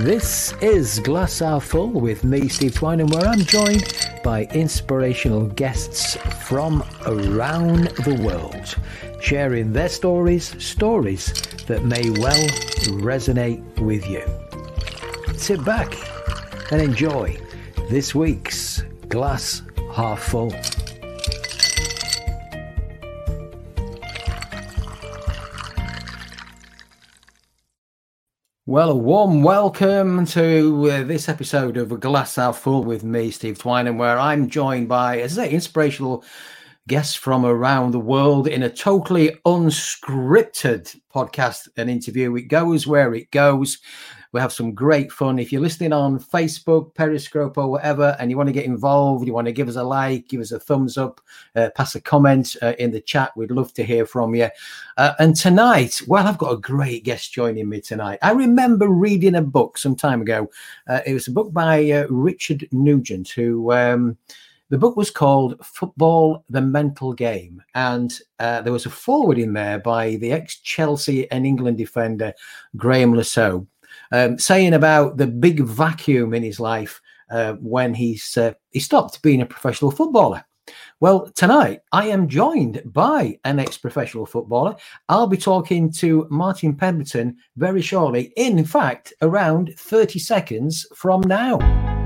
This is Glass Half Full with me, Steve Twine, and where I'm joined by inspirational guests from around the world, sharing their stories, stories that may well resonate with you. Sit back and enjoy this week's Glass Half Full. Well, a warm welcome to uh, this episode of A Glass Half Full with me, Steve Twynham, where I'm joined by, as I say, inspirational guests from around the world in a totally unscripted podcast and interview. It goes where it goes. We have some great fun. If you're listening on Facebook, Periscope, or whatever, and you want to get involved, you want to give us a like, give us a thumbs up, uh, pass a comment uh, in the chat. We'd love to hear from you. Uh, and tonight, well, I've got a great guest joining me tonight. I remember reading a book some time ago. Uh, it was a book by uh, Richard Nugent, who. Um, the book was called Football the Mental Game. And uh, there was a forward in there by the ex Chelsea and England defender, Graeme Saux um, saying about the big vacuum in his life uh, when he's uh, he stopped being a professional footballer. Well, tonight I am joined by an ex-professional footballer. I'll be talking to Martin Pemberton very shortly. In fact, around 30 seconds from now.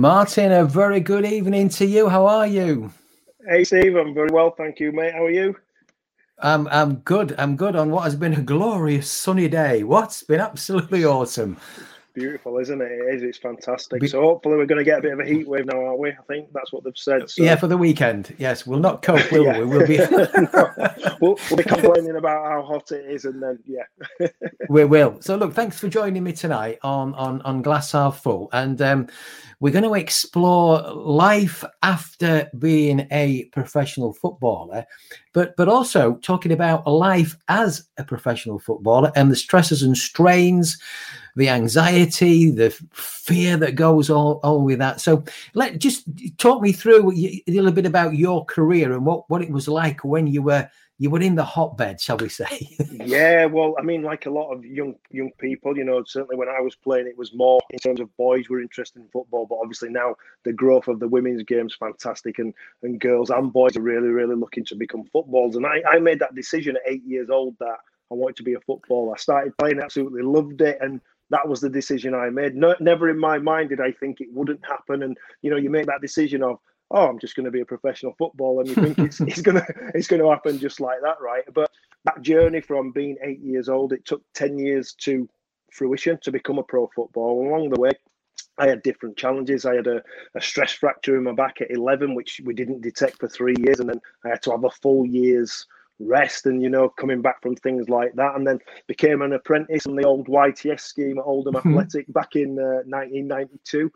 Martin, a very good evening to you. How are you? Hey, Steve. I'm very well, thank you, mate. How are you? I'm I'm good. I'm good on what has been a glorious sunny day. What's been absolutely awesome beautiful, isn't it? It is. It's fantastic. Be- so hopefully we're going to get a bit of a heat wave now, aren't we? I think that's what they've said. So. Yeah, for the weekend. Yes, we'll not cope, will we? We'll be. no, we'll, we'll, be complaining about how hot it is, and then yeah. we will. So look, thanks for joining me tonight on on on Glass Half Full, and um, we're going to explore life after being a professional footballer, but but also talking about life as a professional footballer and the stresses and strains the anxiety, the fear that goes all, all with that. So let just talk me through a little bit about your career and what, what it was like when you were you were in the hotbed, shall we say? yeah, well, I mean, like a lot of young young people, you know, certainly when I was playing, it was more in terms of boys were interested in football, but obviously now the growth of the women's game's fantastic, and and girls and boys are really really looking to become footballers. And I, I made that decision at eight years old that I wanted to be a footballer. I started playing, absolutely loved it, and that was the decision I made. No, never in my mind did I think it wouldn't happen. And you know, you make that decision of, oh, I'm just going to be a professional footballer, and you think it's it's gonna it's going to happen just like that, right? But that journey from being eight years old, it took ten years to fruition to become a pro footballer. Along the way, I had different challenges. I had a, a, stress fracture in my back at 11, which we didn't detect for three years. And then I had to have a full year's rest and you know coming back from things like that and then became an apprentice on the old YTS scheme at Oldham mm-hmm. Athletic back in uh, 1992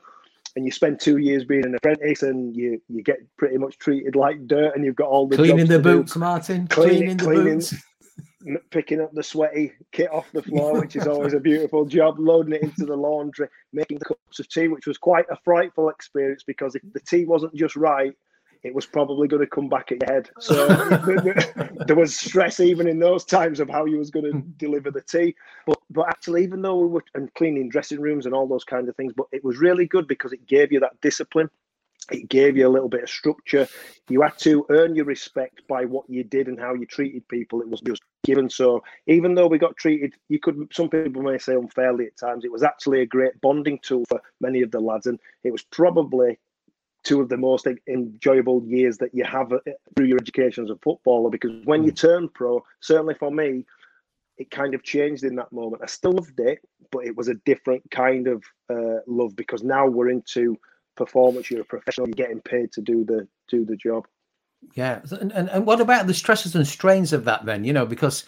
and you spend two years being an apprentice and you you get pretty much treated like dirt and you've got all the cleaning the boots do. Martin cleaning, cleaning the cleaning, boots picking up the sweaty kit off the floor which is always a beautiful job loading it into the laundry making the cups of tea which was quite a frightful experience because if the tea wasn't just right it was probably going to come back at your head. So there was stress even in those times of how you was going to hmm. deliver the tea. But but actually, even though we were and cleaning dressing rooms and all those kind of things, but it was really good because it gave you that discipline. It gave you a little bit of structure. You had to earn your respect by what you did and how you treated people. It was just given. So even though we got treated, you could some people may say unfairly at times, it was actually a great bonding tool for many of the lads, and it was probably two of the most enjoyable years that you have uh, through your education as a footballer because when you mm. turn pro, certainly for me, it kind of changed in that moment. I still loved it, but it was a different kind of uh, love because now we're into performance. You're a professional. You're getting paid to do the do the job. Yeah, and, and and what about the stresses and strains of that then? You know, because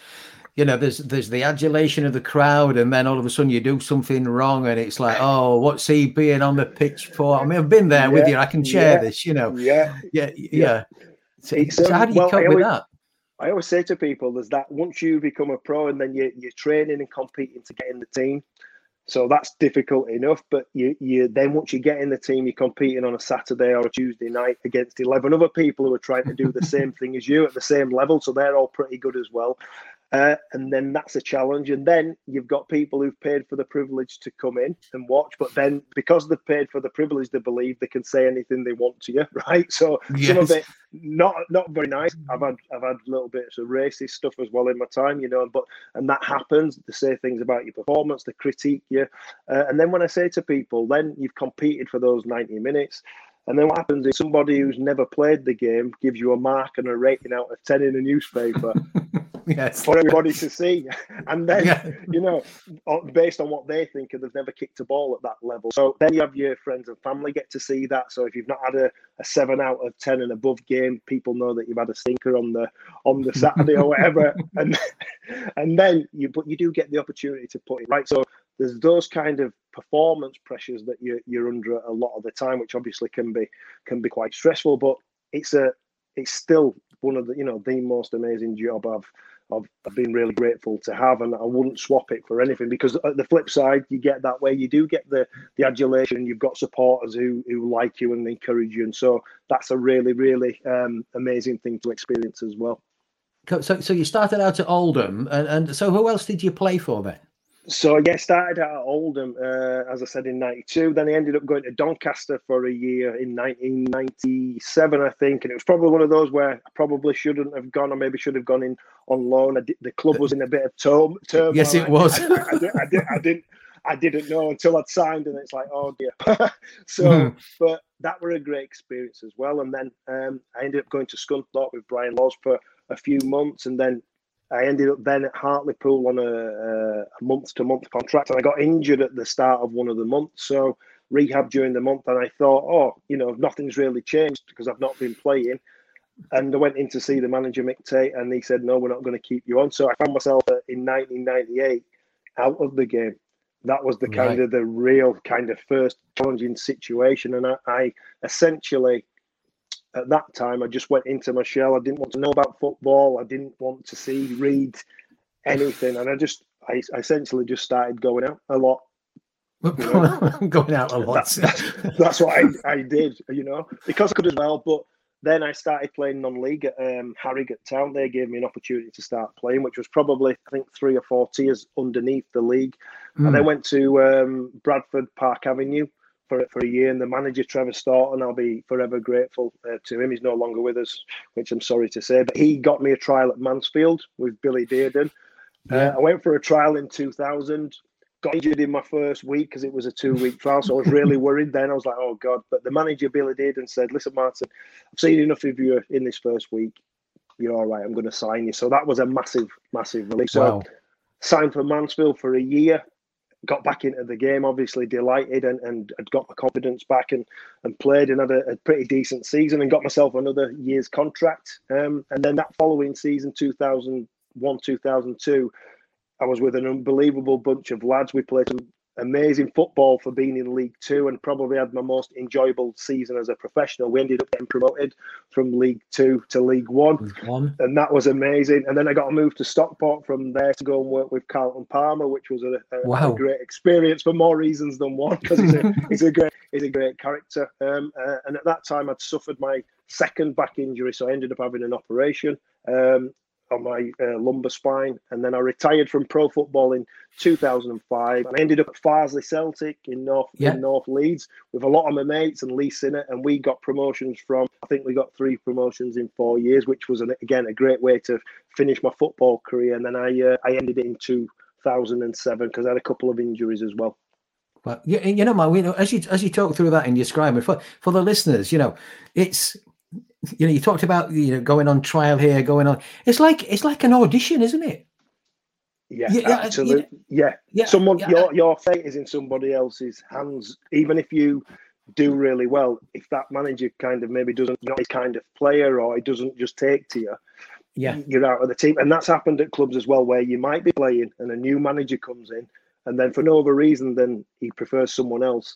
you know, there's there's the adulation of the crowd, and then all of a sudden you do something wrong, and it's like, oh, what's he being on the pitch for? I mean, I've been there yeah, with you. I can share yeah, this, you know. Yeah, yeah, yeah. So, so how um, do you well, cope with that? I always say to people, there's that once you become a pro, and then you, you're training and competing to get in the team. So that's difficult enough. But you, you then once you get in the team, you're competing on a Saturday or a Tuesday night against eleven other people who are trying to do the same thing as you at the same level. So they're all pretty good as well. Uh, and then that's a challenge. And then you've got people who've paid for the privilege to come in and watch, but then because they've paid for the privilege, they believe they can say anything they want to you, right? So yes. some of it not not very nice. I've had I've had little bits of racist stuff as well in my time, you know. But and that happens. They say things about your performance, they critique you, uh, and then when I say to people, then you've competed for those ninety minutes. And then what happens is somebody who's never played the game gives you a mark and a rating out of 10 in a newspaper yes. for everybody to see. And then, yeah. you know, uh, based on what they think, and they've never kicked a ball at that level. So then you have your friends and family get to see that. So if you've not had a, a seven out of 10 and above game, people know that you've had a stinker on the on the Saturday or whatever. And and then you but you do get the opportunity to put it right. So there's those kind of performance pressures that you're, you're under a lot of the time, which obviously can be can be quite stressful. But it's a it's still one of the you know the most amazing job I've I've, I've been really grateful to have, and I wouldn't swap it for anything. Because at the flip side, you get that way. You do get the the adulation. You've got supporters who who like you and encourage you, and so that's a really really um, amazing thing to experience as well. So, so you started out at Oldham, and, and so who else did you play for then? So I get started at Oldham, uh, as I said, in '92. Then I ended up going to Doncaster for a year in 1997, I think, and it was probably one of those where I probably shouldn't have gone, or maybe should have gone in on loan. Did, the club was in a bit of turmoil. Yes, it was. I, I, I, did, I, did, I didn't. I didn't know until I'd signed, and it's like, oh dear. so, mm. but that were a great experience as well. And then um, I ended up going to Scunthorpe with Brian Laws for a few months, and then I ended up then at Hartlepool on a, a month to month contract, and I got injured at the start of one of the months. So rehab during the month, and I thought, oh, you know, nothing's really changed because I've not been playing. And I went in to see the manager Mick Tait, and he said, no, we're not going to keep you on. So I found myself uh, in 1998 out of the game. That was the kind right. of the real kind of first challenging situation, and I, I essentially at that time, I just went into my shell. I didn't want to know about football. I didn't want to see, read anything, and I just, I, I essentially just started going out a lot. You know? going out a lot. That, that's what I, I did, you know, because I could as well. But then I started playing non-league at um, Harrogate Town. They gave me an opportunity to start playing, which was probably I think three or four tiers underneath the league. Mm. And I went to um, Bradford Park Avenue for for a year. And the manager Trevor Storton, I'll be forever grateful uh, to him. He's no longer with us, which I'm sorry to say. But he got me a trial at Mansfield with Billy Dearden. Yeah. Uh, I went for a trial in 2000. Got injured in my first week because it was a two-week trial, so I was really worried. Then I was like, "Oh God!" But the manager Billy Dearden said, "Listen, Martin, I've seen enough of you in this first week. You're all right. I'm going to sign you." So that was a massive, massive relief. So signed for Mansfield for a year got back into the game, obviously delighted and, and had got my confidence back and, and played and had a, a pretty decent season and got myself another year's contract. Um, and then that following season, 2001, 2002, I was with an unbelievable bunch of lads. We played some amazing football for being in League Two and probably had my most enjoyable season as a professional. We ended up getting promoted from League Two to League One, One. and that was amazing. And then I got a move to Stockport from there to go and work with Carlton Palmer, which was a, a, wow. a great experience for more reasons than one because he's a, he's a great he's a great character. Um, uh, and at that time, I'd suffered my second back injury, so I ended up having an operation. Um, on my uh, lumbar spine, and then I retired from pro football in 2005. And I ended up at Farsley Celtic in North yeah. in North Leeds with a lot of my mates and Lee Sinnott, and we got promotions from. I think we got three promotions in four years, which was an, again a great way to finish my football career. And then I uh, I ended it in 2007 because I had a couple of injuries as well. But you, you know, man, you know, as you as you talk through that and describe it for for the listeners, you know, it's you know, you talked about you know going on trial here, going on. It's like it's like an audition, isn't it? Yeah, yeah absolutely. Yeah. yeah, someone yeah. your your fate is in somebody else's hands. Even if you do really well, if that manager kind of maybe doesn't not his kind of player or he doesn't just take to you, yeah, you're out of the team. And that's happened at clubs as well, where you might be playing and a new manager comes in, and then for no other reason than he prefers someone else,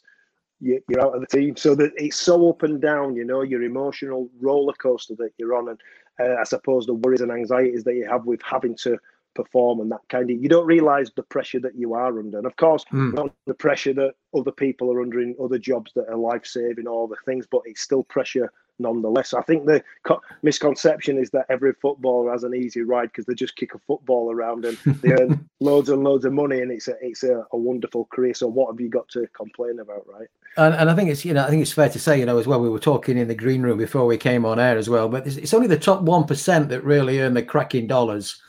you, are out of the team. So that it's so up and down, you know, your emotional roller coaster that you're on, and uh, I suppose the worries and anxieties that you have with having to perform and that kind of you don't realize the pressure that you are under and of course mm. not the pressure that other people are under in other jobs that are life-saving all the things but it's still pressure nonetheless. I think the co- misconception is that every footballer has an easy ride because they just kick a football around and they earn loads and loads of money and it's a it's a, a, wonderful career. So what have you got to complain about right? And, and i think it's you know i think it's fair to say you know as well we were talking in the green room before we came on air as well but it's, it's only the top 1% that really earn the cracking dollars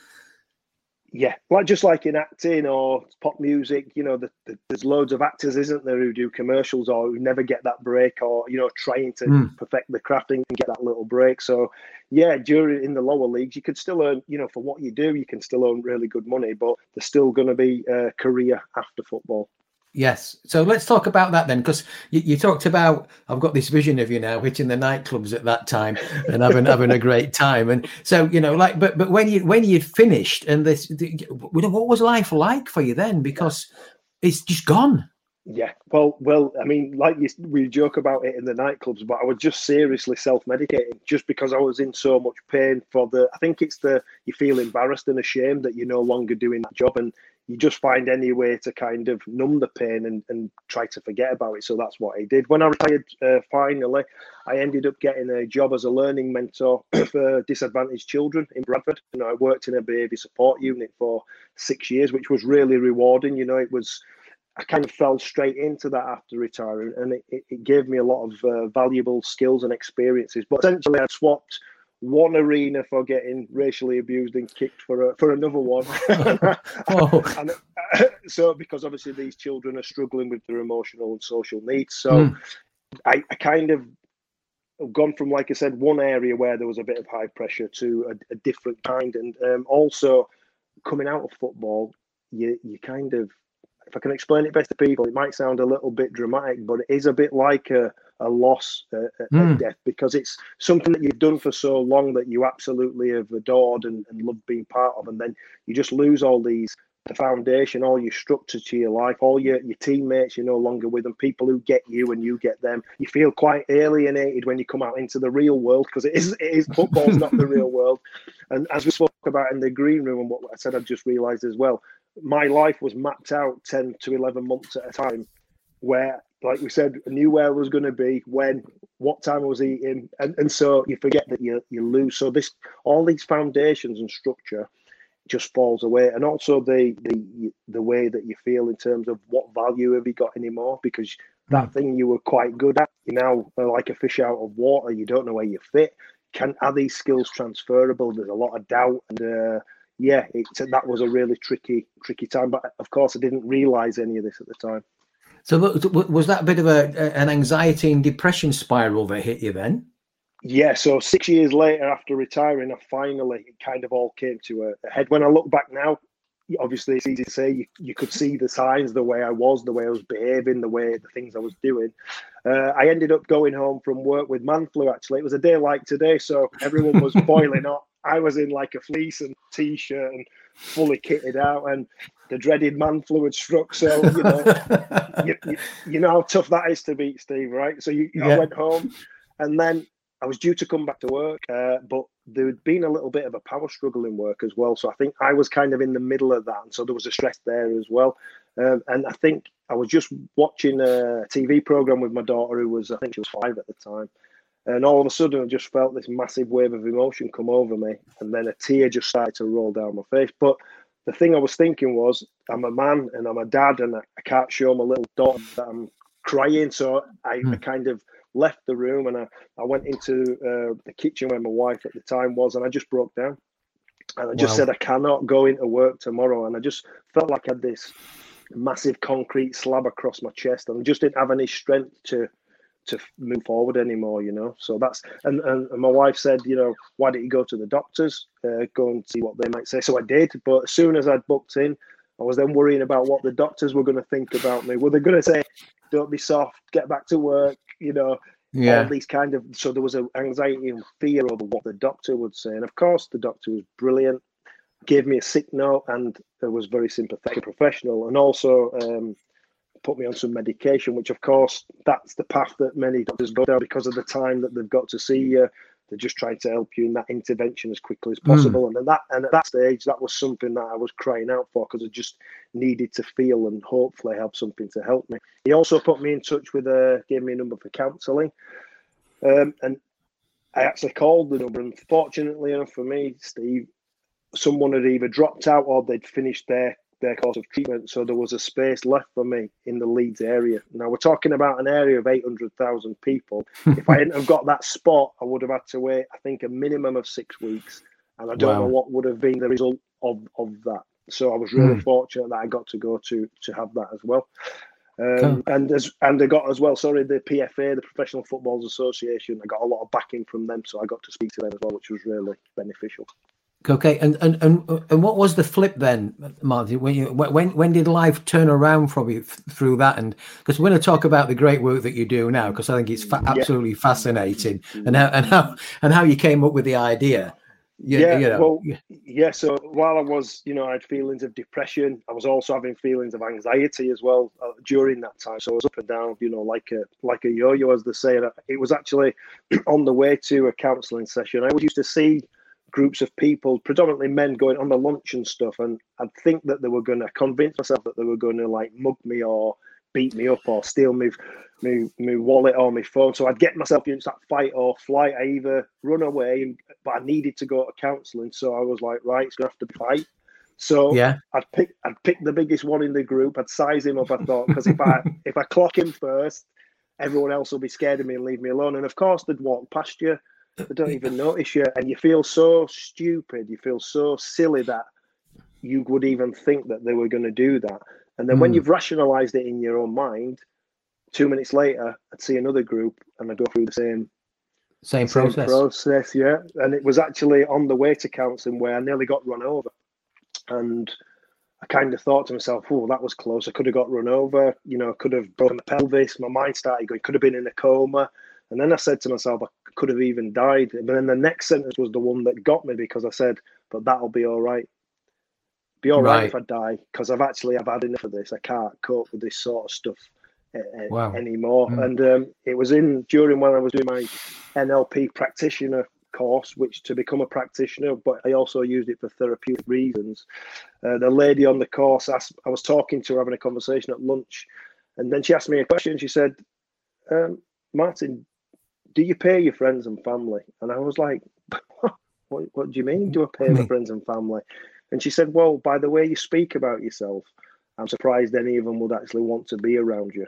yeah, like just like in acting or pop music, you know, the, the, there's loads of actors, isn't there, who do commercials or who never get that break or you know trying to mm. perfect the crafting and get that little break. So, yeah, during in the lower leagues, you could still earn, you know, for what you do, you can still earn really good money, but there's still going to be a career after football. Yes. So let's talk about that then, because you, you, talked about I've got this vision of you now hitting the nightclubs at that time and having having a great time. And so you know, like, but but when you when you finished and this, what was life like for you then? Because it's just gone. Yeah, well, well, I mean, like you, we joke about it in the nightclubs, but I was just seriously self-medicating just because I was in so much pain for the. I think it's the you feel embarrassed and ashamed that you're no longer doing that job, and you just find any way to kind of numb the pain and, and try to forget about it. So that's what I did. When I retired, uh, finally, I ended up getting a job as a learning mentor for disadvantaged children in Bradford. You know, I worked in a behaviour support unit for six years, which was really rewarding. You know, it was. I kind of fell straight into that after retiring, and it, it, it gave me a lot of uh, valuable skills and experiences. But essentially, I swapped one arena for getting racially abused and kicked for a, for another one. oh. and, uh, so because obviously these children are struggling with their emotional and social needs, so mm. I, I, kind of gone from like I said one area where there was a bit of high pressure to a, a different kind, and um, also coming out of football, you you kind of if I can explain it best to people, it might sound a little bit dramatic, but it is a bit like a a loss uh, mm. death because it's something that you've done for so long that you absolutely have adored and, and loved being part of, and then you just lose all these the foundation, all your structure to your life, all your, your teammates, you're no longer with them, people who get you and you get them. You feel quite alienated when you come out into the real world because it is it is football's not the real world. And as we spoke about in the green room and what I said, I've just realised as well, my life was mapped out 10 to 11 months at a time where like we said, I knew where I was going to be, when, what time I was eating, and, and so you forget that you you lose. So this all these foundations and structure just falls away, and also the the the way that you feel in terms of what value have you got anymore because that mm. thing you were quite good at, you now like a fish out of water. You don't know where you fit. Can are these skills transferable? There's a lot of doubt, and uh, yeah, it, that was a really tricky tricky time. But of course, I didn't realize any of this at the time. So was that a bit of a, an anxiety and depression spiral that hit you then? Yeah, so six years later after retiring, I finally it kind of all came to a, head. When I look back now, obviously it's easy to say you, you could see the signs, the way I was, the way I was behaving, the way the things I was doing. Uh, I ended up going home from work with man flu. Actually, it was a day like today, so everyone was boiling up. I was in like a fleece and t-shirt and fully kitted out, and the dreaded man flu had struck. So you know, you, you, you, know how tough that is to beat, Steve. Right? So you, yeah. I went home, and then I was due to come back to work, uh, but there had been a little bit of a power struggle in work as well. So I think I was kind of in the middle of that, and so there was a stress there as well. Um, and I think I was just watching a TV program with my daughter, who was I think she was five at the time, and all of a sudden I just felt this massive wave of emotion come over me, and then a tear just started to roll down my face. But the thing I was thinking was, I'm a man and I'm a dad, and I, I can't show my little daughter that I'm crying. So I. I kind of left the room and I, I went into uh, the kitchen where my wife at the time was, and I just broke down. And I just wow. said, I cannot go into work tomorrow. And I just felt like I had this massive concrete slab across my chest, and I just didn't have any strength to to move forward anymore, you know. So that's and, and, and my wife said, you know, why don't you go to the doctors, uh, go and see what they might say. So I did, but as soon as I'd booked in, I was then worrying about what the doctors were going to think about me. Were they going to say, "Don't be soft, get back to work"? You know, Yeah. All these kind of so there was an anxiety and fear over what the doctor would say, and of course the doctor was brilliant, gave me a sick note, and was very sympathetic, professional, and also um, put me on some medication, which of course that's the path that many doctors go down because of the time that they've got to see you. They're just trying to help you in that intervention as quickly as possible. Mm. And at that and at that stage, that was something that I was crying out for because I just needed to feel and hopefully have something to help me. He also put me in touch with a gave me a number for counselling. Um, and I actually called the number, and fortunately enough for me, Steve, someone had either dropped out or they'd finished their their course of treatment. So there was a space left for me in the Leeds area. Now we're talking about an area of 800,000 people. if I hadn't have got that spot, I would have had to wait, I think, a minimum of six weeks. And I don't wow. know what would have been the result of, of that. So I was really mm. fortunate that I got to go to to have that as well. Um, And as and I got as well, sorry, the PFA, the Professional Footballers Association, I got a lot of backing from them, so I got to speak to them as well, which was really beneficial. Okay, and and and and what was the flip then, Martin? When you when when did life turn around from you through that? And because we're going to talk about the great work that you do now, because I think it's fa- absolutely yeah. fascinating, and how and how and how you came up with the idea. You, yeah, you know, well, yeah. So while I was, you know, I had feelings of depression. I was also having feelings of anxiety as well uh, during that time. So I was up and down, you know, like a like a yo-yo, as they say. It was actually on the way to a counselling session. I always used to see groups of people, predominantly men, going on the lunch and stuff. And I'd think that they were going to convince myself that they were going to like mug me or beat me up or steal me, me, me my wallet or my phone. So I'd get myself into that fight or flight. I either run away, but I needed to go to counselling. So I was like, right, it's going to have to fight. So yeah, I'd pick I'd pick the biggest one in the group. I'd size him up. I thought because if I if I clock him first, everyone else will be scared of me and leave me alone. And of course, they'd walk past you. They don't even notice you, and you feel so stupid. You feel so silly that you would even think that they were going to do that. And then mm. when hmm. you've rationalized it in your own mind, two minutes later, I'd see another group and I go through the same same process. Same process, yeah. And it was actually on the way to counselling where I nearly got run over, and I kind of thought to myself, "Oh, that was close. I could have got run over. You know, I could have broken the pelvis. My mind started going. Could have been in a coma." And then I said to myself, I could have even died. But then the next sentence was the one that got me because I said, but that'll be all right. Be all right, right if I die because I've actually I've had enough of this. I can't cope with this sort of stuff uh, wow. anymore. Mm. And um, it was in during when I was doing my NLP practitioner course, which to become a practitioner, but I also used it for therapeutic reasons. Uh, the lady on the course asked, I was talking to her, having a conversation at lunch, and then she asked me a question. She said, um, Martin, do you pay your friends and family? And I was like, what, what do you mean? Do I pay my friends and family? And she said, well, by the way you speak about yourself, I'm surprised any of them would actually want to be around you.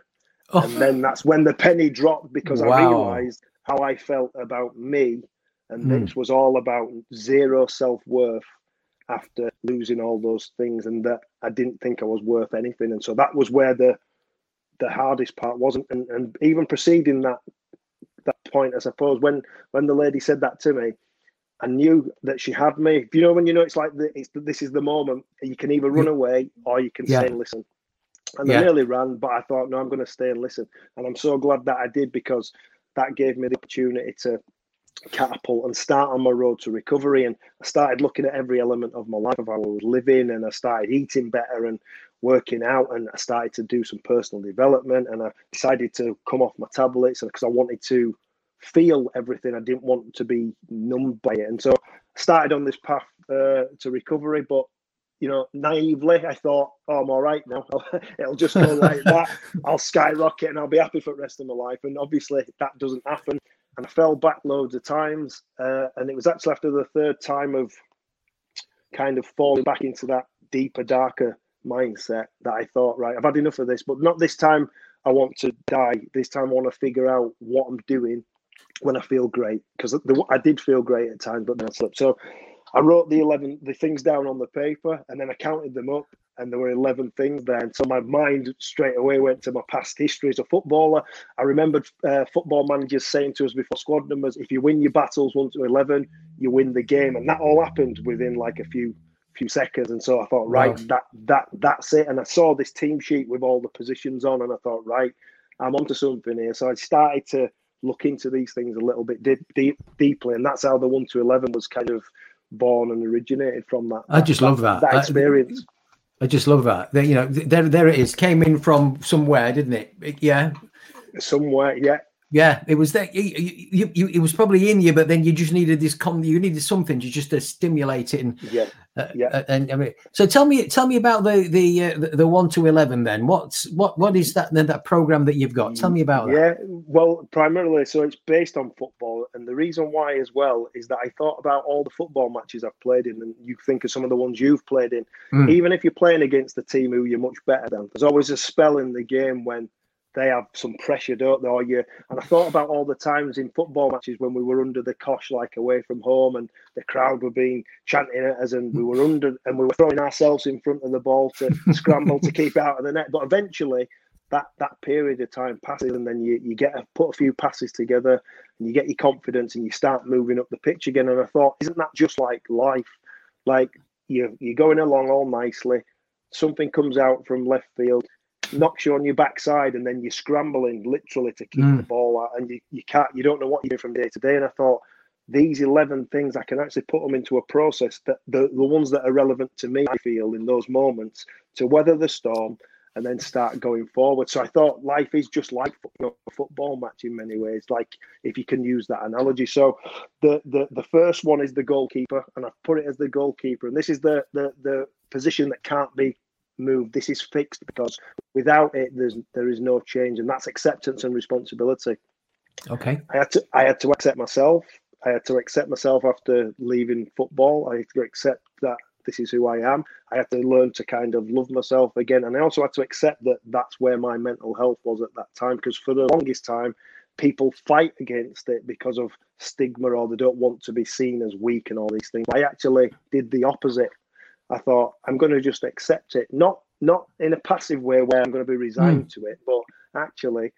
Oh. And then that's when the penny dropped because wow. I realized how I felt about me. And mm. this was all about zero self worth after losing all those things and that I didn't think I was worth anything. And so that was where the the hardest part wasn't and, and even preceding that that point, I suppose, when when the lady said that to me, I knew that she had me. You know, when you know it's like the, it's this is the moment. You can either run away or you can yeah. stay and listen. And yeah. I nearly ran, but I thought, no, I'm going to stay and listen. And I'm so glad that I did because that gave me the opportunity to catapult and start on my road to recovery. And I started looking at every element of my life of how I was living, and I started eating better and working out, and I started to do some personal development. And I decided to come off my tablets because I wanted to feel everything. I didn't want to be numbed by it, and so I started on this path uh, to recovery. But you know, naively, I thought, "Oh, I'm all right now. It'll just go like that. I'll skyrocket, and I'll be happy for the rest of my life." And obviously, that doesn't happen and I fell back loads of times. Uh, and it was actually after the third time of kind of falling back into that deeper, darker mindset that I thought, right, I've had enough of this, but not this time. I want to die. This time, I want to figure out what I'm doing when I feel great because I did feel great at times, but then I slipped. So I wrote the eleven the things down on the paper, and then I counted them up, and there were 11 things there. And so my mind straight away went to my past history as a footballer. I remembered uh, football managers saying to us before squad numbers, if you win your battles 1 to 11, you win the game. And that all happened within like a few few seconds. And so I thought, right, wow. that that that's it. And I saw this team sheet with all the positions on, and I thought, right, I'm onto something here. So I started to look into these things a little bit deep, deep, deeply, and that's how the one to eleven was kind of born and originated from that. I just that, love that that experience. I, I just love that. You know, there, there it is. Came in from somewhere, didn't it? Yeah, somewhere. Yeah, yeah, it was there. You, you, it was probably in you, but then you just needed this. Com- you needed something to just to stimulate it. And yeah, uh, yeah. Uh, and I mean, so tell me, tell me about the the uh, the, one to eleven. Then what's what what is that then that program that you've got? Tell me about that. Yeah, well, primarily, so it's based on football, and the reason why as well is that I thought about all the football matches I've played in, and you think of some of the ones you've played in. Mm. Even if you're playing against the team who you're much better than, there's always a spell in the game when they have some pressure, don't they? Or you and I thought about all the times in football matches when we were under the cosh, like away from home, and the crowd were being chanting at us, and we were under, and we were throwing ourselves in front of the ball to scramble to keep out of the net. But eventually, that that period of time passes, and then you you get a, put a few passes together, and you get your confidence, and you start moving up the pitch again. And I thought, isn't that just like life? Like you you're going along all nicely, something comes out from left field knocks you on your backside and then you're scrambling literally to keep mm. the ball out and you, you can't you don't know what you do from day to day. And i thought these 11 things i can actually put them into a process that the, the ones that are relevant to me i feel in those moments to weather the storm and then start going forward. So i thought life is just like a football match in many ways like if you can use that analogy. So the, the the first one is the goalkeeper and i've put it as the goalkeeper. And this is the the the position that can't be move. This is fixed because without it, there's there is no change, and that's acceptance and responsibility. Okay. I had to I had to accept myself. I had to accept myself after leaving football. I had to accept that this is who I am. I had to learn to kind of love myself again, and I also had to accept that that's where my mental health was at that time. Because for the longest time, people fight against it because of stigma or they don't want to be seen as weak and all these things. I actually did the opposite. I thought I'm going to just accept it, not not in a passive way where I'm going to be resigned mm. to it, but actually,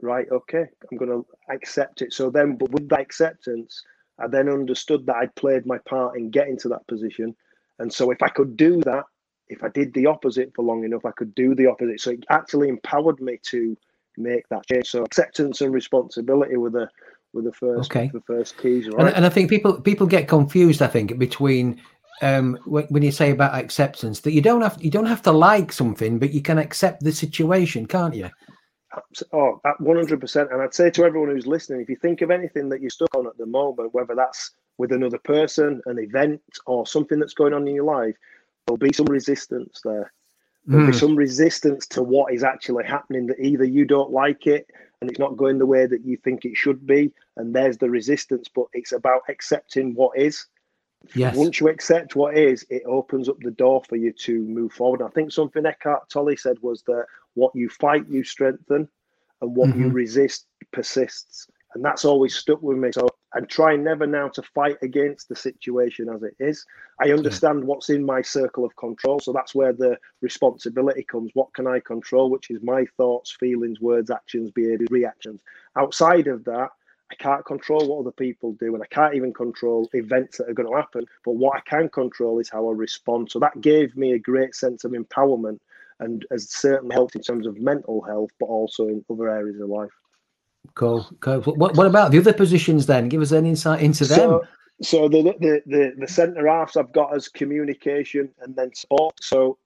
right, okay, I'm going to accept it. So then, but with that acceptance, I then understood that I'd played my part in getting to that position, and so if I could do that, if I did the opposite for long enough, I could do the opposite. So it actually empowered me to make that change. So acceptance and responsibility were the were the first okay. the first keys, right? And, and I think people people get confused. I think between um, when you say about acceptance that you don't have you don't have to like something, but you can accept the situation, can't you? Oh, one hundred percent. And I'd say to everyone who's listening, if you think of anything that you're stuck on at the moment, whether that's with another person, an event, or something that's going on in your life, there'll be some resistance there. There'll mm. be hmm. some resistance to what is actually happening. That either you don't like it and it's not going the way that you think it should be, and there's the resistance. But it's about accepting what is Yes. Once you accept what is, it opens up the door for you to move forward. I think something Eckhart Tolle said was that what you fight, you strengthen, and what mm-hmm. you resist persists. And that's always stuck with me. So I try never now to fight against the situation as it is. I understand yeah. what's in my circle of control. So that's where the responsibility comes. What can I control? Which is my thoughts, feelings, words, actions, behaviors, reactions. Outside of that, I can't control what other people do, and I can't even control events that are going to happen. But what I can control is how I respond. So that gave me a great sense of empowerment and has certainly helped in terms of mental health, but also in other areas of life. Cool. cool. What, what about the other positions then? Give us an insight into them. So, so the, the the the centre halves I've got as communication and then sport. So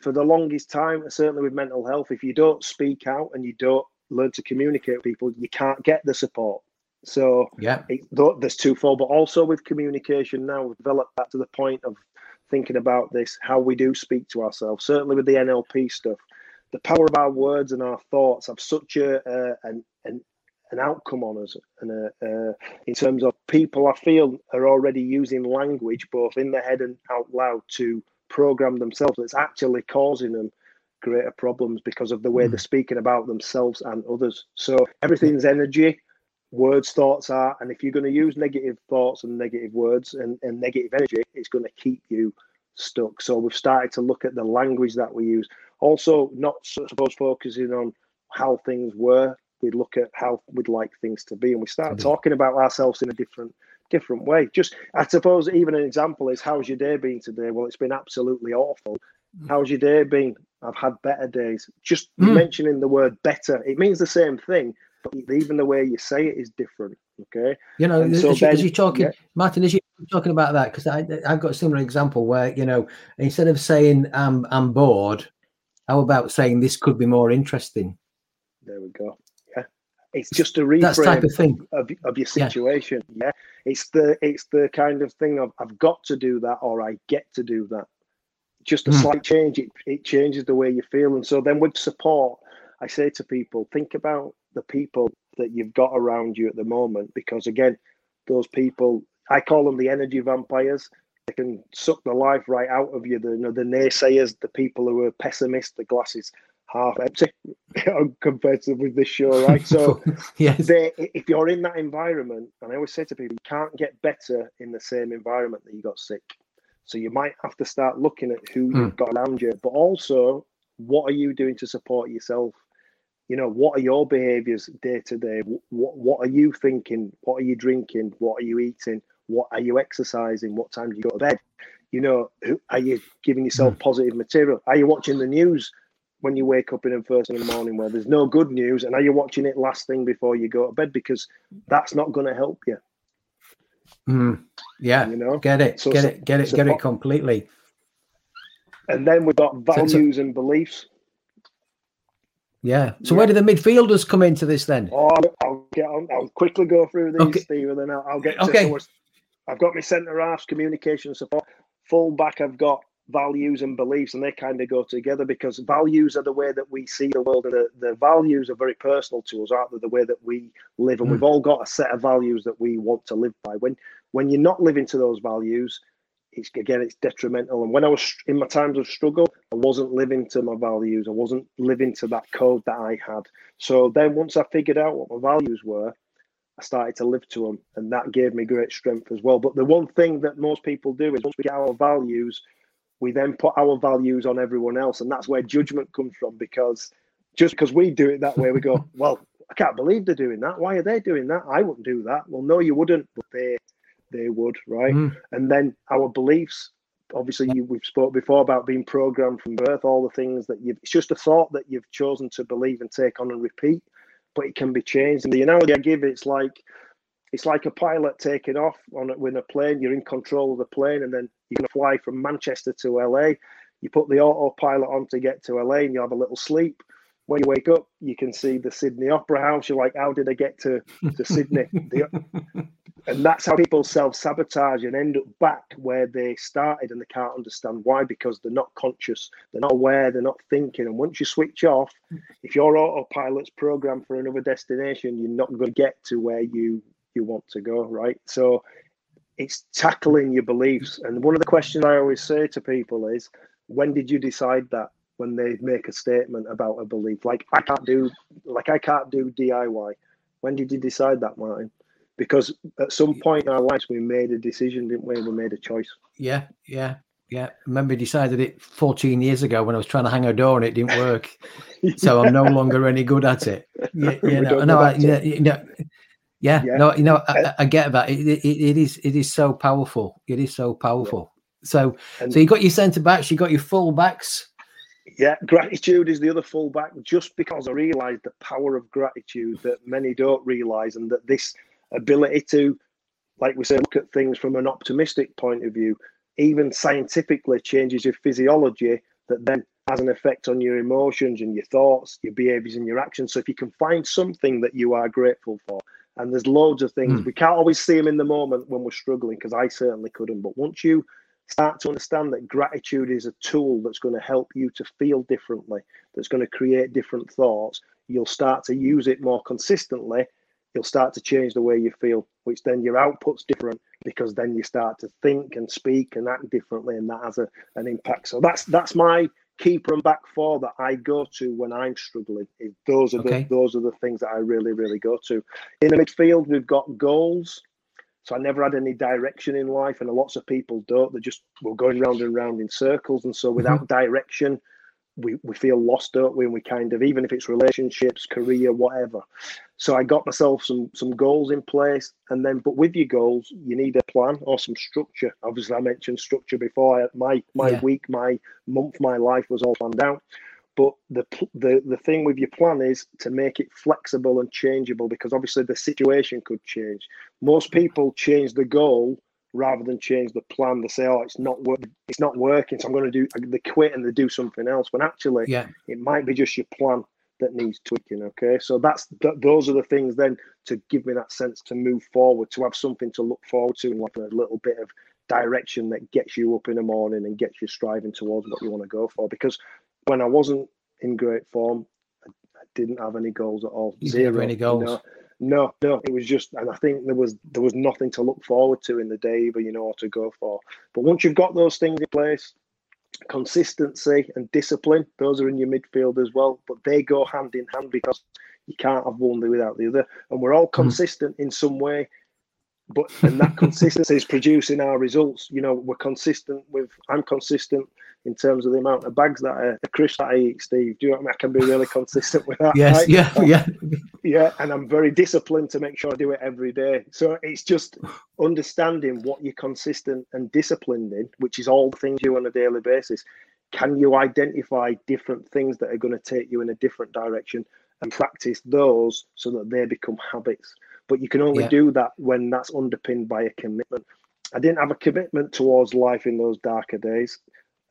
for the longest time, certainly with mental health, if you don't speak out and you don't learn to communicate with people, you can't get the support. So yeah, it, there's twofold, but also with communication now, we've developed that to the point of thinking about this, how we do speak to ourselves. Certainly with the NLP stuff, the power of our words and our thoughts have such a uh, an, an an outcome on us, and uh, uh, in terms of people, I feel are already using language both in the head and out loud to program themselves. It's actually causing them greater problems because of the way mm. they're speaking about themselves and others. So everything's energy words thoughts are and if you're going to use negative thoughts and negative words and, and negative energy it's going to keep you stuck. So we've started to look at the language that we use. Also not suppose focusing on how things were. We look at how we'd like things to be and we start mm-hmm. talking about ourselves in a different different way. Just i suppose even an example is how's your day been today? Well it's been absolutely awful. Mm. how's your day been? I've had better days. Just mm. mentioning the word better it means the same thing but even the way you say it is different. Okay. You know, so as, then, as, you're talking, yeah. Martin, as you're talking about that, because I've got a similar example where, you know, instead of saying I'm, I'm bored, how about saying this could be more interesting? There we go. Yeah. It's just a reframe type of, thing. Of, of your situation. Yeah. yeah. It's the it's the kind of thing of I've got to do that or I get to do that. Just a mm. slight change, it, it changes the way you feel. And so then with support, I say to people, think about the people that you've got around you at the moment, because again, those people, I call them the energy vampires. They can suck the life right out of you. The, you know, the naysayers, the people who are pessimists, the glasses half empty compared to with this show, right? So, yes. they, if you're in that environment, and I always say to people, you can't get better in the same environment that you got sick. So you might have to start looking at who mm. you've got around you, but also what are you doing to support yourself? You know what are your behaviors day to day? What what are you thinking? What are you drinking? What are you eating? What are you exercising? What time do you go to bed? You know are you giving yourself mm. positive material? Are you watching the news when you wake up in the first in the morning where there's no good news and are you watching it last thing before you go to bed? Because that's not going to help you. Mm. yeah. You know? Get it so, get it get it get it completely. And then we've got values so, and beliefs yeah. So yeah. where do the midfielders come into this then? Oh, I'll get on. I'll quickly go through these, okay. Steve, and then I'll, I'll get. Okay. I've got my centre halves, communication support. Full back, I've got values and beliefs, and they kind of go together because values are the way that we see the world, and the, the values are very personal to us, aren't they? The way that we live, and mm. we've all got a set of values that we want to live by. When when you're not living to those values, it's again it's detrimental. And when I was in my times of struggle, I wasn't living to my values. I wasn't living to that code that I had. So then once I figured out what my values were, I started to live to them, and that gave me great strength as well. But the one thing that most people do is once we get our values, we then put our values on everyone else, and that's where judgment comes from. Because just because we do it that way, we go, "Well, I can't believe they're doing that. Why are they doing that? I wouldn't do that." Well, no, you wouldn't, but they they would, right? Mm. And then our beliefs. Obviously, you, we've spoke before about being programmed from birth. All the things that you've. It's just a thought that you've chosen to believe and take on and repeat, but it can be changed. And the analogy I give, it's like it's like a pilot taking off on a, with a plane. You're in control of the plane, and then you're going to fly from Manchester to LA. You put the autopilot on to get to LA, and you have a little sleep. When you wake up, you can see the Sydney Opera House. You're like, "How did I get to to Sydney?" and that's how people self-sabotage and end up back where they started and they can't understand why because they're not conscious. They're not aware. They're not thinking. And once you switch off if your autopilot's programmed for another destination you're not going to get to where you you want to go right? So it's tackling your beliefs. And one of the questions i always say to people is when did you decide that when they make a statement about a belief like i can't do like i can't do diy when did you decide that martin because at some point in our lives we made a decision, didn't we? We made a choice. Yeah, yeah, yeah. I remember decided it 14 years ago when I was trying to hang a door and it didn't work. yeah. So I'm no longer any good at it. Yeah, no, I, yeah, you know, yeah, yeah, no, you know, I, I get that. It, it, it is, it is so powerful. It is so powerful. So, and, so you got your centre backs, you got your full backs. Yeah, gratitude is the other fullback. Just because I realised the power of gratitude that many don't realise, and that this ability to, like we said, look at things from an optimistic point of view, even scientifically changes your physiology that then has an effect on your emotions and your thoughts, your behaviors, and your actions. So if you can find something that you are grateful for, and there's loads of things, mm. we can't always see them in the moment when we're struggling, because I certainly couldn't. But once you start to understand that gratitude is a tool that's going to help you to feel differently, that's going to create different thoughts, you'll start to use it more consistently you'll start to change the way you feel, which then your output's different because then you start to think and speak and act differently, and that has a, an impact. So that's that's my keeper and back four that I go to when I'm struggling. Those are okay. the those are the things that I really really go to. In the midfield, we've got goals. So I never had any direction in life, and lots of people don't. They just were going round and round in circles, and so without mm-hmm. direction, we, we feel lost, don't we? And we kind of even if it's relationships, career, whatever. So I got myself some some goals in place, and then but with your goals, you need a plan or some structure. Obviously, I mentioned structure before. My my yeah. week, my month, my life was all planned out. But the the the thing with your plan is to make it flexible and changeable because obviously the situation could change. Most people change the goal rather than change the plan. They say, "Oh, it's not work, it's not working, so I'm going to do." They quit and they do something else. When actually, yeah. it might be just your plan that needs tweaking. Okay, so that's th- those are the things then to give me that sense to move forward, to have something to look forward to, and like a little bit of direction that gets you up in the morning and gets you striving towards what you want to go for. Because when I wasn't in great form, I, I didn't have any goals at all. You Zero. any goals? Know? No, no, it was just, and I think there was there was nothing to look forward to in the day, either, you know, or to go for. But once you've got those things in place, consistency and discipline, those are in your midfield as well. But they go hand in hand because you can't have one without the other. And we're all hmm. consistent mm. in some way but and that consistency is producing our results. You know, we're consistent with. I'm consistent in terms of the amount of bags that I, the crisps that I eat, Steve. Do you know what I mean? I can be really consistent with that. yes, right? yeah, yeah, yeah. And I'm very disciplined to make sure I do it every day. So it's just understanding what you're consistent and disciplined in, which is all the things you do on a daily basis. Can you identify different things that are going to take you in a different direction and practice those so that they become habits? but you can only yeah. do that when that's underpinned by a commitment. I didn't have a commitment towards life in those darker days,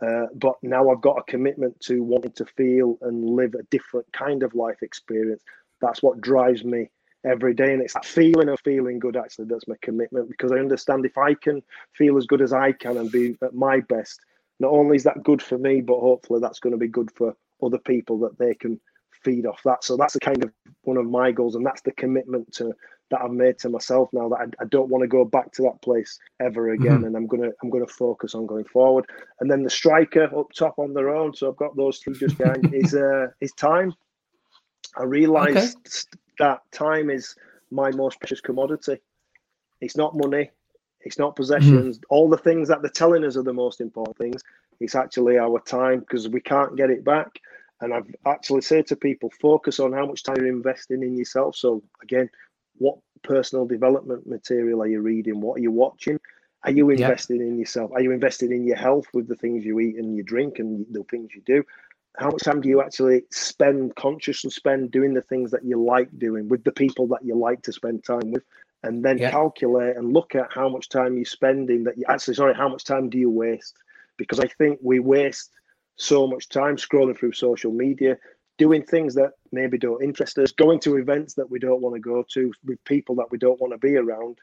uh, but now I've got a commitment to wanting to feel and live a different kind of life experience. That's what drives me every day, and it's that feeling of feeling good. Actually, that's my commitment because I understand if I can feel as good as I can and be at my best, not only is that good for me, but hopefully that's going to be good for other people that they can feed off that. So that's the kind of one of my goals, and that's the commitment to that I've made to myself now that I, I don't want to go back to that place ever again, mm-hmm. and I'm gonna I'm gonna focus on going forward. And then the striker up top on their own, so I've got those three just behind is uh is time. I realised okay. that time is my most precious commodity. It's not money, it's not possessions, mm-hmm. all the things that they're telling us are the most important things. It's actually our time because we can't get it back. And I've actually said to people, focus on how much time you're investing in yourself. So again, what personal development material are you reading? What are you watching? Are you investing in yourself? Are you investing in your health with the things you eat and you drink and the things you do? How much time do you actually spend, consciously spend doing the things that you like doing with the people that you like to spend time with? And then calculate and look at how much time you're spending that you actually, sorry, how much time do you waste? Because I think we waste so much time scrolling through social media, doing things that maybe don't interest us, going to events that we don't want to go to with people that we don't want to be around,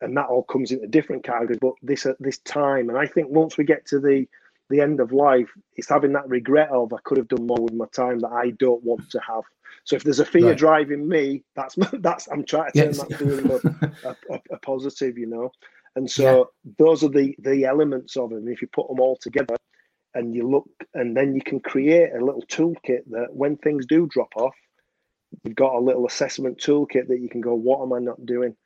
and that all comes into different categories. But this uh, this time, and I think once we get to the the end of life, it's having that regret of I could have done more with my time that I don't want to have. So if there's a fear right. driving me, that's that's I'm trying to turn yes. that feeling a, a, a, positive, you know. And so yeah. those are the the elements of it. And if you put them all together, and you look, and then you can create a little toolkit that when things do drop off, you've got a little assessment toolkit that you can go, what am I not doing?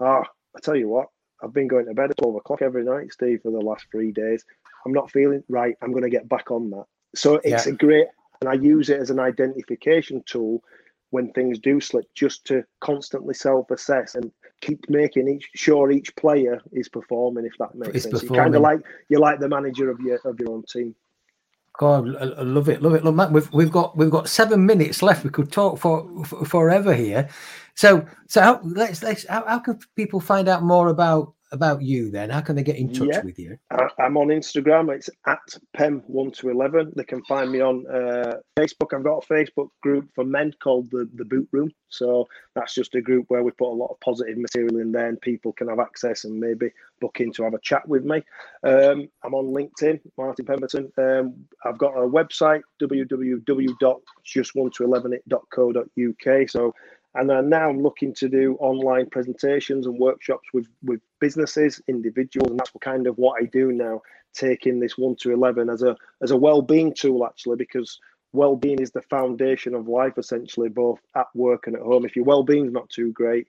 Ah, I tell you what, I've been going to bed at 12 o'clock every night, Steve, for the last three days. I'm not feeling right. I'm going to get back on that. So it's yeah. a great, and I use it as an identification tool when things do slip, just to constantly self-assess and keep making each sure each player is performing. If that makes it's sense, you kind of like you're like the manager of your of your own team. God, I love it, love it. Look, Matt, we've we've got we've got seven minutes left. We could talk for, for forever here. So so how, let's let's how, how can people find out more about about you then? How can they get in touch yeah, with you? I, am on Instagram. It's at Pem1 to 11. They can find me on uh, Facebook. I've got a Facebook group for men called the, the Boot Room. So that's just a group where we put a lot of positive material in there and people can have access and maybe book in to have a chat with me. Um, I'm on LinkedIn, Martin Pemberton. Um, I've got a website, www.just1to11it.co.uk. So and I'm now looking to do online presentations and workshops with with businesses, individuals, and that's kind of what I do now. Taking this one to eleven as a as a well-being tool, actually, because well-being is the foundation of life, essentially, both at work and at home. If your well-being's not too great,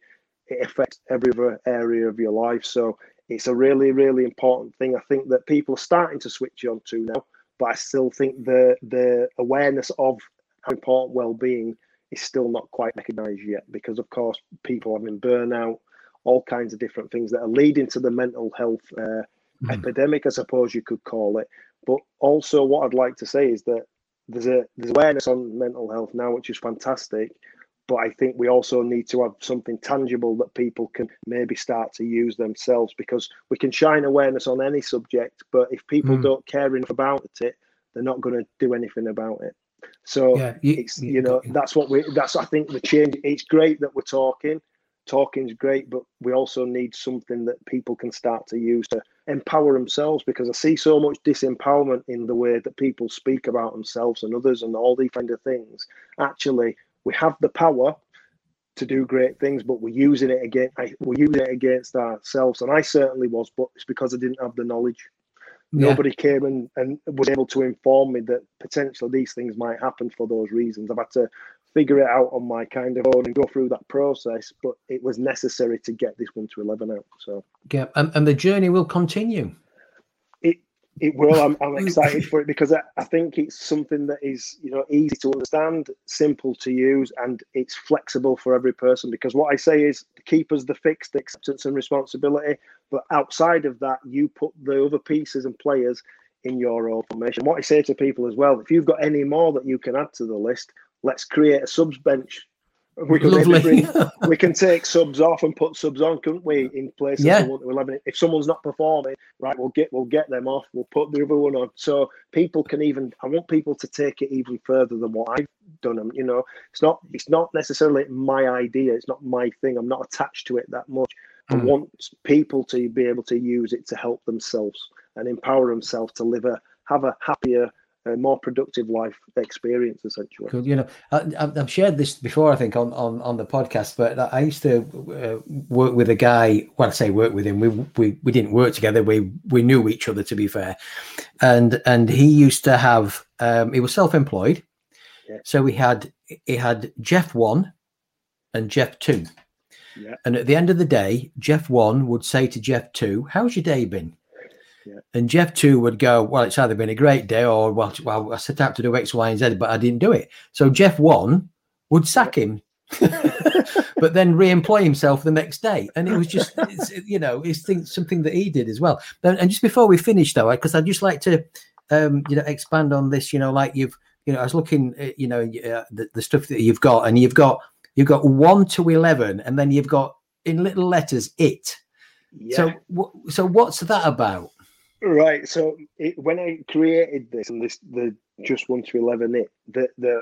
it affects every other area of your life. So it's a really, really important thing. I think that people are starting to switch on to now, but I still think the the awareness of how important well-being is still not quite recognised yet because, of course, people having burnout, all kinds of different things that are leading to the mental health uh, mm. epidemic, I suppose you could call it. But also, what I'd like to say is that there's a there's awareness on mental health now, which is fantastic. But I think we also need to have something tangible that people can maybe start to use themselves because we can shine awareness on any subject, but if people mm. don't care enough about it, they're not going to do anything about it. So yeah, you, it's you, know that's what we that's I think the change. It's great that we're talking. Talking is great, but we also need something that people can start to use to empower themselves because I see so much disempowerment in the way that people speak about themselves and others and all these kind of things. Actually, we have the power to do great things, but we're using it again. We're using it against ourselves, and I certainly was, but it's because I didn't have the knowledge. Yeah. Nobody came and, and was able to inform me that potentially these things might happen for those reasons. I've had to figure it out on my kind of own and go through that process, but it was necessary to get this one to 11 out. So, yeah, and, and the journey will continue. It will. I'm, I'm excited for it because I, I think it's something that is, you know, easy to understand, simple to use, and it's flexible for every person. Because what I say is, keep us the fixed acceptance and responsibility, but outside of that, you put the other pieces and players in your own formation. What I say to people as well, if you've got any more that you can add to the list, let's create a subs bench. We can, bring, we can take subs off and put subs on, couldn't we? In places yeah. to eleven. If someone's not performing, right, we'll get we'll get them off. We'll put the other one on, so people can even. I want people to take it even further than what I've done. Them, you know, it's not it's not necessarily my idea. It's not my thing. I'm not attached to it that much. Mm. I hmm. want people to be able to use it to help themselves and empower themselves to live a have a happier a more productive life experience essentially cool. you know I, have shared this before i think on, on on the podcast but i used to uh, work with a guy when i say work with him we, we we didn't work together we we knew each other to be fair and and he used to have um he was self-employed yeah. so we had he had jeff one and jeff two yeah. and at the end of the day jeff one would say to jeff two how's your day been yeah. And Jeff too would go, well, it's either been a great day or well, well, I set out to do X, Y, and Z, but I didn't do it. So Jeff one would sack him, but then re-employ himself the next day. And it was just, you know, it's something that he did as well. And just before we finish, though, because I'd just like to, um, you know, expand on this. You know, like you've, you know, I was looking, at, you know, uh, the, the stuff that you've got, and you've got, you've got one to eleven, and then you've got in little letters it. Yeah. So, so what's that about? Right. So it, when I created this and this the just one to eleven it the the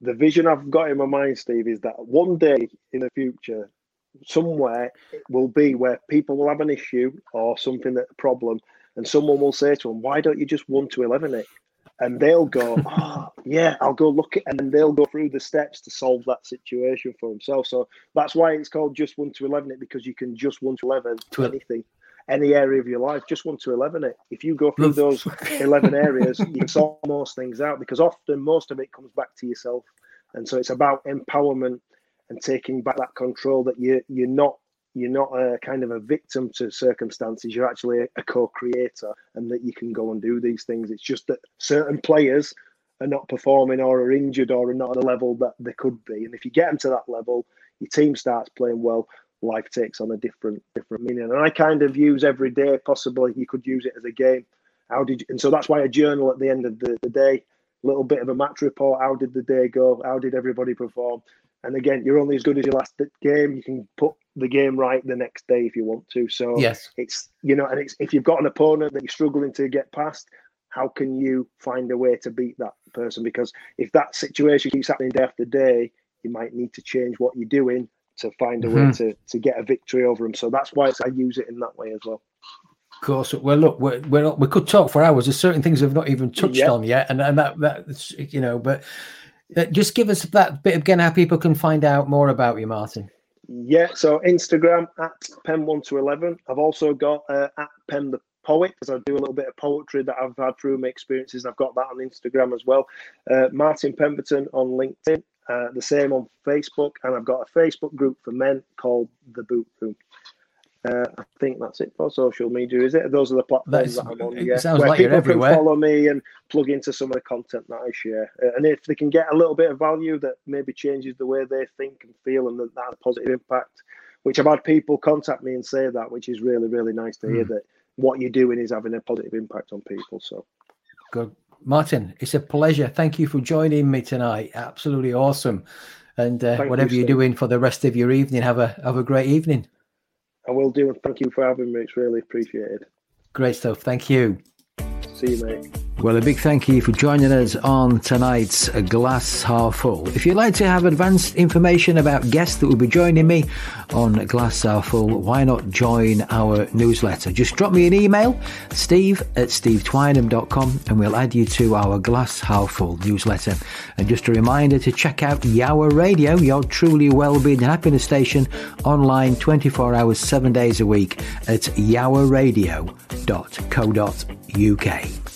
the vision I've got in my mind, Steve, is that one day in the future, somewhere will be where people will have an issue or something that a problem, and someone will say to them, "Why don't you just one to eleven it?" And they'll go, "Oh, yeah, I'll go look at," and they'll go through the steps to solve that situation for themselves. So that's why it's called just one to eleven it because you can just one to eleven to anything any area of your life, just one to 11 it. If you go through those 11 areas, you can solve most things out because often most of it comes back to yourself. And so it's about empowerment and taking back that control that you, you're not you're not a kind of a victim to circumstances. You're actually a, a co-creator, and that you can go and do these things. It's just that certain players are not performing, or are injured, or are not at a level that they could be. And if you get them to that level, your team starts playing well life takes on a different different meaning. And I kind of use every day possibly you could use it as a game. How did you, and so that's why I journal at the end of the, the day, little bit of a match report. How did the day go? How did everybody perform? And again, you're only as good as your last game. You can put the game right the next day if you want to. So yes, it's you know, and it's if you've got an opponent that you're struggling to get past, how can you find a way to beat that person? Because if that situation keeps happening day after day, you might need to change what you're doing to find a mm-hmm. way to to get a victory over them. So that's why I use it in that way as well. Of course. Well, look, we're, we're we could talk for hours. There's certain things we've not even touched yep. on yet, and and that that's you know, but uh, just give us that bit again how people can find out more about you, Martin. Yeah, so Instagram at Pem one to eleven. I've also got uh, at Pem the poet because I do a little bit of poetry that I've had through my experiences. I've got that on Instagram as well. Uh, Martin Pemberton on LinkedIn, uh, the same on Facebook, and I've got a Facebook group for men called the Boot Room. Uh, I think that's it for social media, is it? Those are the platforms that I'm on. Yeah, where like people can follow me and plug into some of the content that I share. Uh, and if they can get a little bit of value that maybe changes the way they think and feel, and that, that has a positive impact, which I've had people contact me and say that, which is really, really nice to hear mm. that what you're doing is having a positive impact on people. So Good, Martin, it's a pleasure. Thank you for joining me tonight. Absolutely awesome. And uh, whatever you, are doing for the rest of your evening, have a have a great evening. I will do, and thank you for having me. It's really appreciated. Great stuff. Thank you. See you, mate. Well, a big thank you for joining us on tonight's Glass Half Full. If you'd like to have advanced information about guests that will be joining me on Glass Half Full, why not join our newsletter? Just drop me an email, steve at stevetwynham.com, and we'll add you to our Glass Half Full newsletter. And just a reminder to check out Yowah Radio, your truly well-being and happiness station, online 24 hours, 7 days a week at UK.